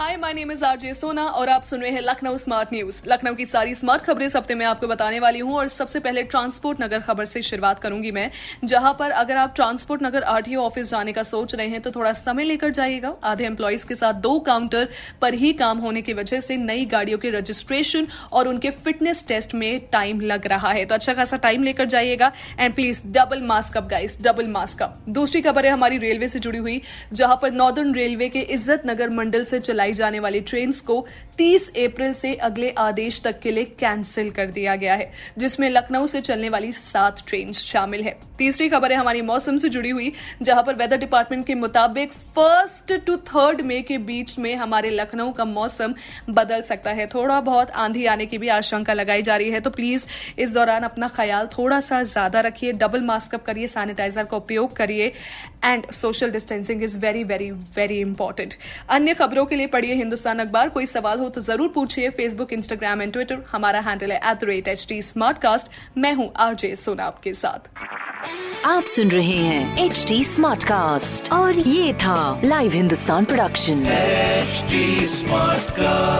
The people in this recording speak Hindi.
hi my name is RJ Sona और आप सुन रहे हैं लखनऊ स्मार्ट न्यूज़ लखनऊ की सारी स्मार्ट खबरें हफ़्ते में आपको बताने वाली हूँ और सबसे पहले ट्रांसपोर्ट नगर खबर से शुरुआत करूँगी मैं, जहाँ पर अगर आप ट्रांसपोर्ट नगर आरटीओ ऑफ़िस जाने का सोच रहे हैं तो थोड़ा समय लेकर जाइएगा। आधे एम्प्लॉयज़ के साथ दो काउंटर पर ही काम होने की वजह से नई गाड़ियों के रजिस्ट्रेशन और उनके फिटनेस टेस्ट में टाइम लग रहा है। तो अच्छा खासा टाइम लेकर जाइएगा and please double mask up guys double mask up दूसरी खबर है हमारी रेलवे से जुड़ी हुई, जहाँ पर नॉर्दर्न रेलवे के इज़्ज़त नगर मंडल से चलाई जाने वाली ट्रेन को 30 अप्रैल से अगले आदेश तक के लिए कैंसिल कर दिया गया है, जिसमें लखनऊ से चलने वाली सात ट्रेन शामिल है। तीसरी खबर है हमारी मौसम से जुड़ी हुई, जहाँ पर वेदर डिपार्टमेंट के मुताबिक फ़र्स्ट टू थर्ड मे के बीच में हमारे लखनऊ का मौसम बदल सकता है। थोड़ा बहुत आंधी आने की भी आशंका लगाई जा रही है तो प्लीज़ इस दौरान अपना ख्याल थोड़ा सा ज़्यादा रखिए डबल मास्क अप करिए सैनिटाइजर का उपयोग करिए and social distancing is very very very important अन्य खबरों के लिए पढ़िए हिंदुस्तान अखबार। कोई सवाल हो तो ज़रूर पूछिए फेसबुक इंस्टाग्राम एंड ट्विटर हमारा हैंडल है at the rate H T Smartcast मैं हूँ आरजे सोना आपके साथ। आप सुन रहे हैं एच टी स्मार्ट कास्ट और ये था live Hindustan production smart Smartcast.